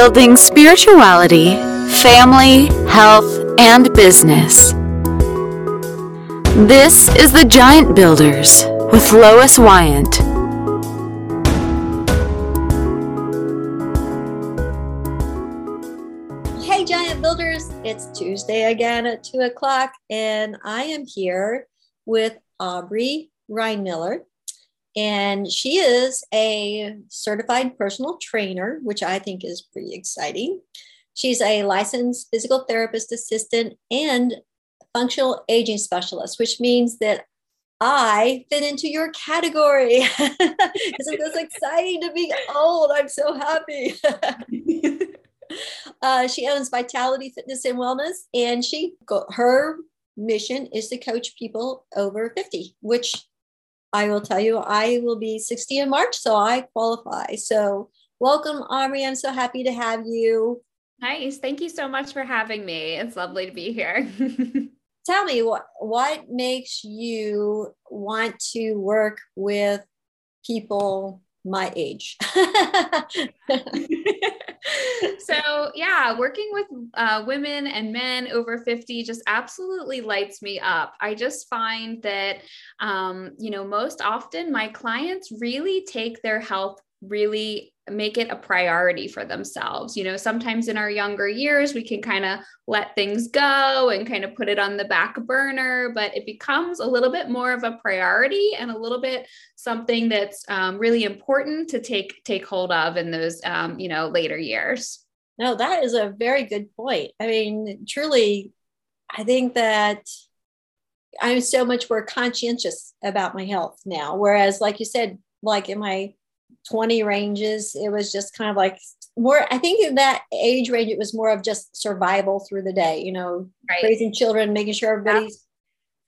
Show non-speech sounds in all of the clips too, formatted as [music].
building spirituality, family, health, and business. This is the Giant Builders with Lois Wyant. Hey, Giant Builders, it's Tuesday again at 2 o'clock, and I am here with Aubrey Reinmiller. And she is a certified personal trainer, which I think is pretty exciting. She's a licensed physical therapist assistant and functional aging specialist, which means that I fit into your category. Isn't [laughs] this exciting to be old? I'm so happy. [laughs] uh, she owns Vitality Fitness and Wellness, and she her mission is to coach people over 50, which I will tell you, I will be 60 in March, so I qualify. So, welcome, Aubrey. I'm so happy to have you. Nice. Thank you so much for having me. It's lovely to be here. [laughs] Tell me what what makes you want to work with people my age. [laughs] [laughs] so yeah, working with uh, women and men over 50 just absolutely lights me up. I just find that, um, you know, most often my clients really take their health really make it a priority for themselves. You know, sometimes in our younger years, we can kind of let things go and kind of put it on the back burner, but it becomes a little bit more of a priority and a little bit something that's um, really important to take take hold of in those um, you know later years. No, that is a very good point. I mean, truly, I think that I'm so much more conscientious about my health now. Whereas, like you said, like in my 20 ranges. It was just kind of like more, I think in that age range, it was more of just survival through the day, you know, right. raising children, making sure everybody's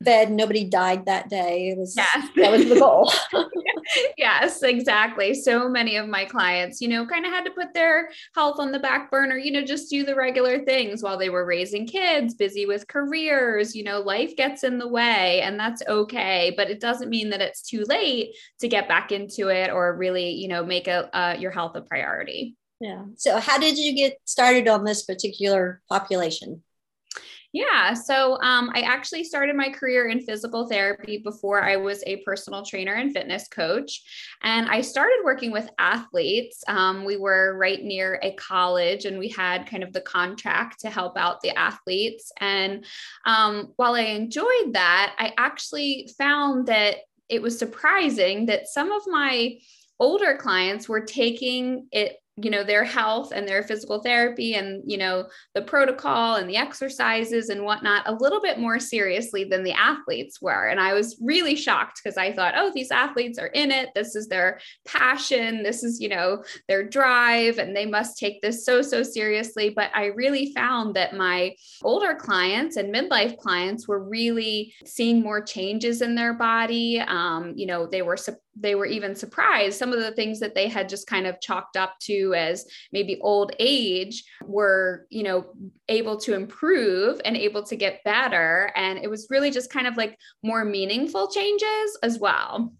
fed, nobody died that day. It was, yes. that was the goal. [laughs] [laughs] yes, exactly. So many of my clients, you know, kind of had to put their health on the back burner, you know, just do the regular things while they were raising kids, busy with careers, you know, life gets in the way and that's okay. But it doesn't mean that it's too late to get back into it or really, you know, make a, uh, your health a priority. Yeah. So, how did you get started on this particular population? Yeah. So um, I actually started my career in physical therapy before I was a personal trainer and fitness coach. And I started working with athletes. Um, we were right near a college and we had kind of the contract to help out the athletes. And um, while I enjoyed that, I actually found that it was surprising that some of my older clients were taking it you know their health and their physical therapy and you know the protocol and the exercises and whatnot a little bit more seriously than the athletes were. And i was really shocked because i thought oh these athletes are in it. This is their passion. This is you know their drive and they must take this so so seriously. But i really found that my older clients and midlife clients were really seeing more changes in their body. Um, you know they were they were even surprised. Some of the things that they had just kind of chalked up to as maybe old age were you know able to improve and able to get better. And it was really just kind of like more meaningful changes as well.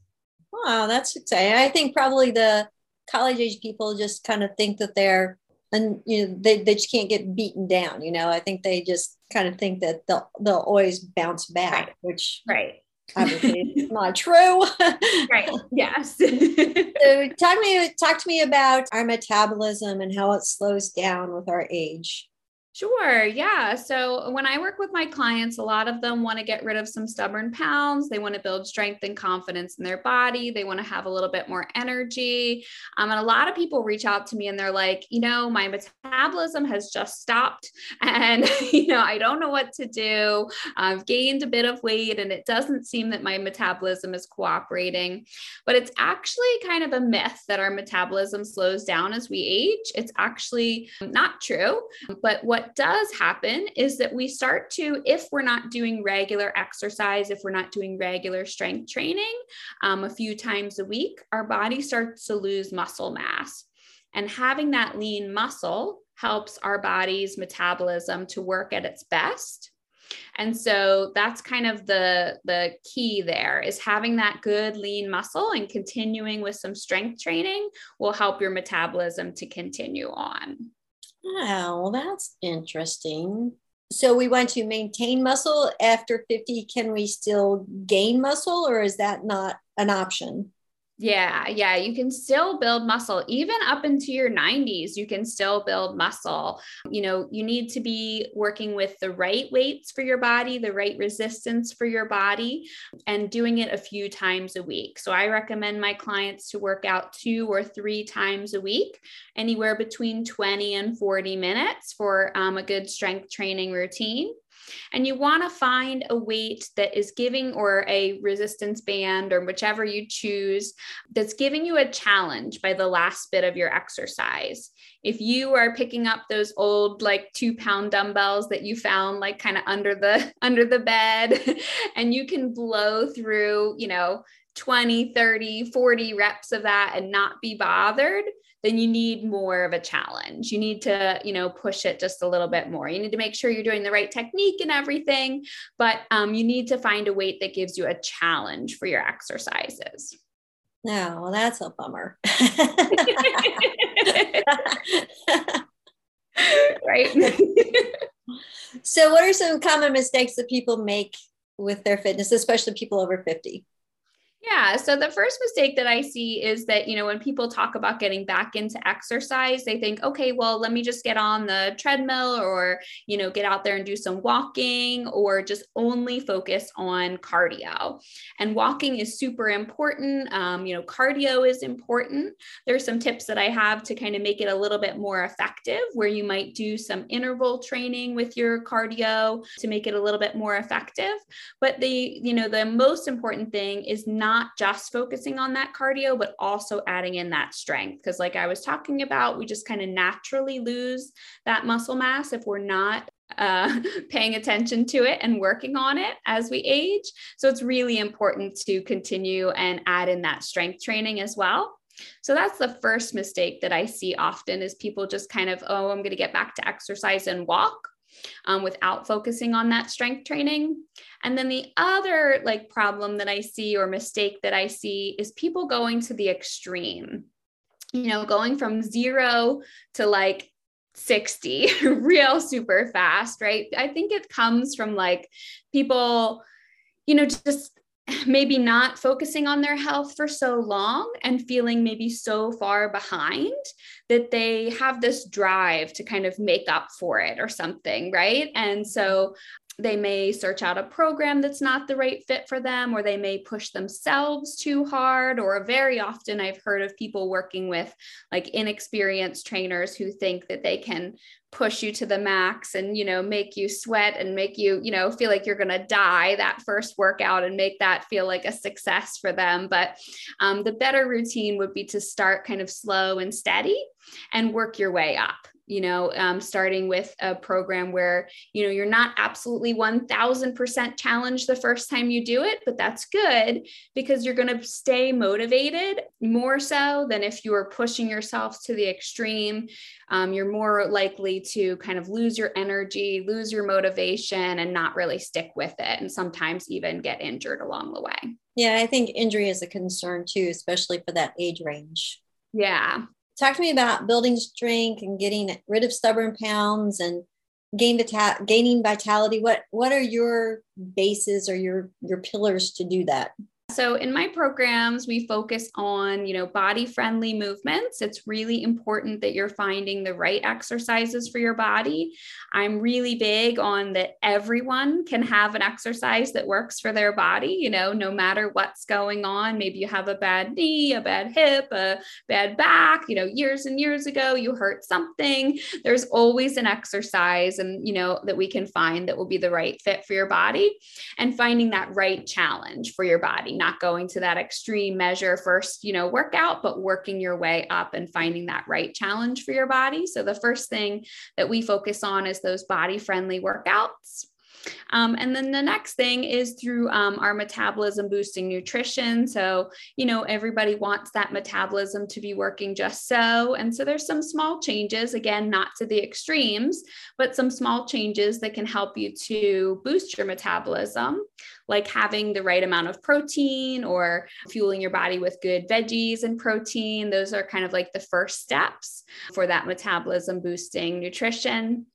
Wow that's exciting. I think probably the college age people just kind of think that they're and you know they, they just can't get beaten down you know? I think they just kind of think that they'll they'll always bounce back right. which right obviously not true. [laughs] right. Yes. [laughs] so talk me talk to me about our metabolism and how it slows down with our age. Sure. Yeah. So when I work with my clients, a lot of them want to get rid of some stubborn pounds. They want to build strength and confidence in their body. They want to have a little bit more energy. Um, and a lot of people reach out to me and they're like, you know, my metabolism has just stopped [laughs] and, you know, I don't know what to do. I've gained a bit of weight and it doesn't seem that my metabolism is cooperating. But it's actually kind of a myth that our metabolism slows down as we age. It's actually not true. But what what does happen is that we start to, if we're not doing regular exercise, if we're not doing regular strength training um, a few times a week, our body starts to lose muscle mass. And having that lean muscle helps our body's metabolism to work at its best. And so that's kind of the the key there is having that good lean muscle and continuing with some strength training will help your metabolism to continue on. Wow, that's interesting. So we want to maintain muscle after 50. Can we still gain muscle or is that not an option? Yeah, yeah, you can still build muscle even up into your 90s. You can still build muscle. You know, you need to be working with the right weights for your body, the right resistance for your body, and doing it a few times a week. So I recommend my clients to work out two or three times a week, anywhere between 20 and 40 minutes for um, a good strength training routine. And you want to find a weight that is giving, or a resistance band, or whichever you choose, that's giving you a challenge by the last bit of your exercise. If you are picking up those old like two pound dumbbells that you found like kind of under the [laughs] under the bed, [laughs] and you can blow through, you know, 20, 30, 40 reps of that and not be bothered, then you need more of a challenge. You need to, you know, push it just a little bit more. You need to make sure you're doing the right technique and everything, but um, you need to find a weight that gives you a challenge for your exercises. No, well, that's a bummer. [laughs] right. so, what are some common mistakes that people make with their fitness, especially people over 50? Yeah. So the first mistake that I see is that, you know, when people talk about getting back into exercise, they think, okay, well, let me just get on the treadmill or, you know, get out there and do some walking or just only focus on cardio. And walking is super important. Um, you know, cardio is important. There's some tips that I have to kind of make it a little bit more effective where you might do some interval training with your cardio to make it a little bit more effective. But the, you know, the most important thing is not not just focusing on that cardio, but also adding in that strength. Because, like I was talking about, we just kind of naturally lose that muscle mass if we're not uh, [laughs] paying attention to it and working on it as we age. So, it's really important to continue and add in that strength training as well. So that's the first mistake that I see often is people just kind of, oh, I'm going to get back to exercise and walk um, without focusing on that strength training. And then the other like problem that I see or mistake that I see is people going to the extreme, you know, going from zero to like 60 [laughs] real super fast, right? I think it comes from like people, you know, just [sighs] maybe not focusing on their health for so long and feeling maybe so far behind that they have this drive to kind of make up for it or something, right? And so they may search out a program that's not the right fit for them, or they may push themselves too hard. Or very often, I've heard of people working with like inexperienced trainers who think that they can push you to the max and you know make you sweat and make you you know feel like you're going to die that first workout and make that feel like a success for them but um, the better routine would be to start kind of slow and steady and work your way up you know, um, starting with a program where, you know, you're not absolutely 1000% challenged the first time you do it, but that's good because you're going to stay motivated more so than if you are pushing yourself to the extreme. Um, you're more likely to kind of lose your energy, lose your motivation, and not really stick with it, and sometimes even get injured along the way. Yeah, I think injury is a concern too, especially for that age range. Yeah, talk to me about building strength and getting rid of stubborn pounds and gain vita- gaining vitality. What what are your bases or your your pillars to do that so in my programs, we focus on, you know, body friendly movements. It's really important that you're finding the right exercises for your body. I'm really big on that everyone can have an exercise that works for their body, you know, no matter what's going on. Maybe you have a bad knee, a bad hip, a bad back, you know, years and years ago you hurt something. There's always an exercise and, you know, that we can find that will be the right fit for your body and finding that right challenge for your body not going to that extreme measure first, you know, workout, but working your way up and finding that right challenge for your body. So the first thing that we focus on is those body friendly workouts. Um, and then the next thing is through um, our metabolism boosting nutrition. So, you know, everybody wants that metabolism to be working just so. And so there's some small changes, again, not to the extremes, but some small changes that can help you to boost your metabolism, like having the right amount of protein or fueling your body with good veggies and protein. Those are kind of like the first steps for that metabolism boosting nutrition.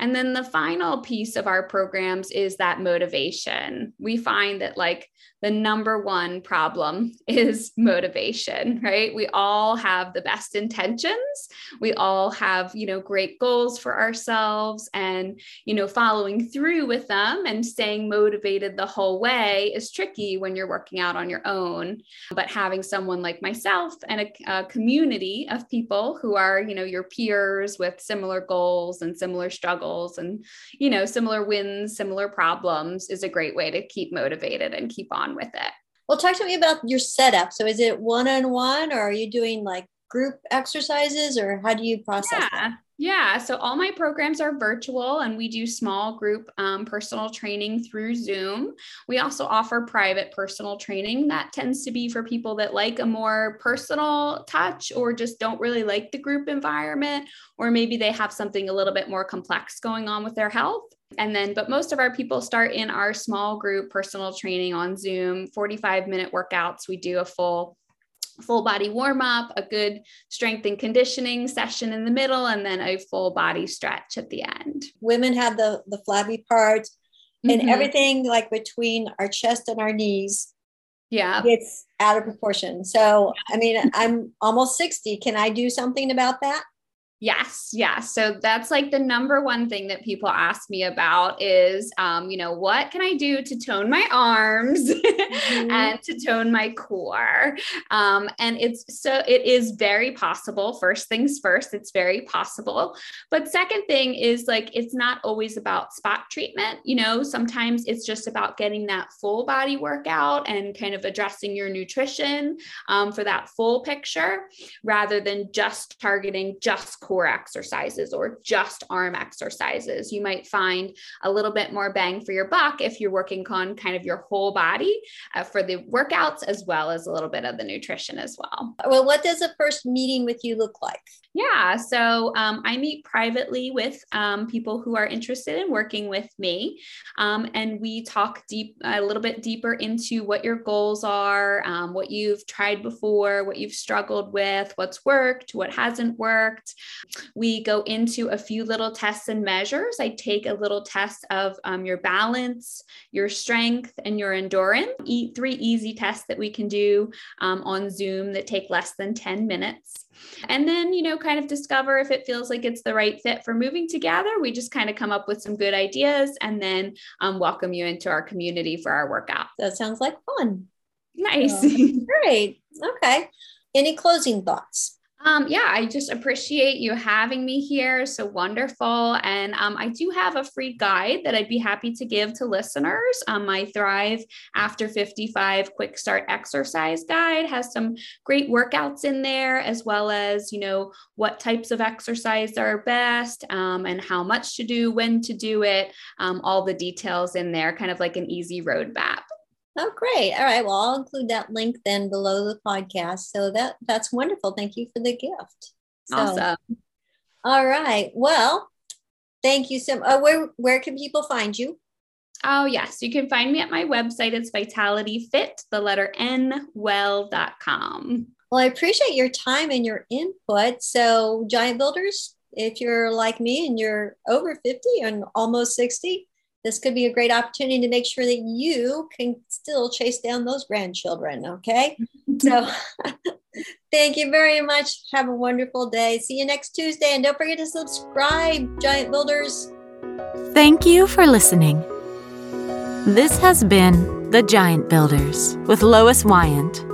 And then the final piece of our programs is that motivation. We find that, like, the number one problem [laughs] is motivation, right? We all have the best intentions. We all have, you know, great goals for ourselves and, you know, following through with them and staying motivated the whole way is tricky when you're working out on your own. But having someone like myself and a, a community of people who are, you know, your peers with similar goals and similar struggles and, you know, similar wins, similar problems is a great way to keep motivated and keep on on with it. Well, talk to me about your setup. So, is it one on one, or are you doing like group exercises, or how do you process yeah. that? Yeah, so all my programs are virtual and we do small group um, personal training through Zoom. We also offer private personal training that tends to be for people that like a more personal touch or just don't really like the group environment, or maybe they have something a little bit more complex going on with their health. And then, but most of our people start in our small group personal training on Zoom, 45 minute workouts. We do a full full body warm up, a good strength and conditioning session in the middle, and then a full body stretch at the end. Women have the the flabby part, and mm-hmm. everything like between our chest and our knees. Yeah, it's out of proportion. So, I mean, I'm almost 60. Can I do something about that? Yes, yes. So that's like the number one thing that people ask me about is, um, you know, what can I do to tone my arms [laughs] mm-hmm. and to tone my core? Um, and it's so it is very possible. First things first, it's very possible. But second thing is like it's not always about spot treatment. You know, sometimes it's just about getting that full body workout and kind of addressing your nutrition um, for that full picture rather than just targeting just core exercises or just arm exercises. You might find a little bit more bang for your buck if you're working on kind of your whole body uh, for the workouts as well as a little bit of the nutrition as well. Well, what does a first meeting with you look like? Yeah, so um, I meet privately with um, people who are interested in working with me, um, and we talk deep a little bit deeper into what your goals are, um, what you've tried before, what you've struggled with, what's worked, what hasn't worked. We go into a few little tests and measures. I take a little test of um, your balance, your strength, and your endurance. Three easy tests that we can do um, on Zoom that take less than 10 minutes. And then, you know, kind of discover if it feels like it's the right fit for moving together. We just kind of come up with some good ideas and then um, welcome you into our community for our workout. That sounds like fun. Nice. great. Okay. Any closing thoughts? Um, yeah, I just appreciate you having me here. So wonderful. And um, I do have a free guide that I'd be happy to give to listeners. Um, my Thrive After 55 Quick Start Exercise Guide has some great workouts in there, as well as, you know, what types of exercise are best um, and how much to do, when to do it, um, all the details in there, kind of like an easy roadmap. Oh, great. All right. Well, I'll include that link then below the podcast. So that that's wonderful. Thank you for the gift. So, awesome. All right. Well, thank you so uh, where where can people find you? Oh, yes. You can find me at my website. It's vitalityfit, the letter N, well.com. Well, I appreciate your time and your input. So, Giant Builders, if you're like me and you're over 50 and almost 60, this could be a great opportunity to make sure that you can still chase down those grandchildren. Okay. [laughs] so [laughs] thank you very much. Have a wonderful day. See you next Tuesday. And don't forget to subscribe, Giant Builders. Thank you for listening. This has been The Giant Builders with Lois Wyant.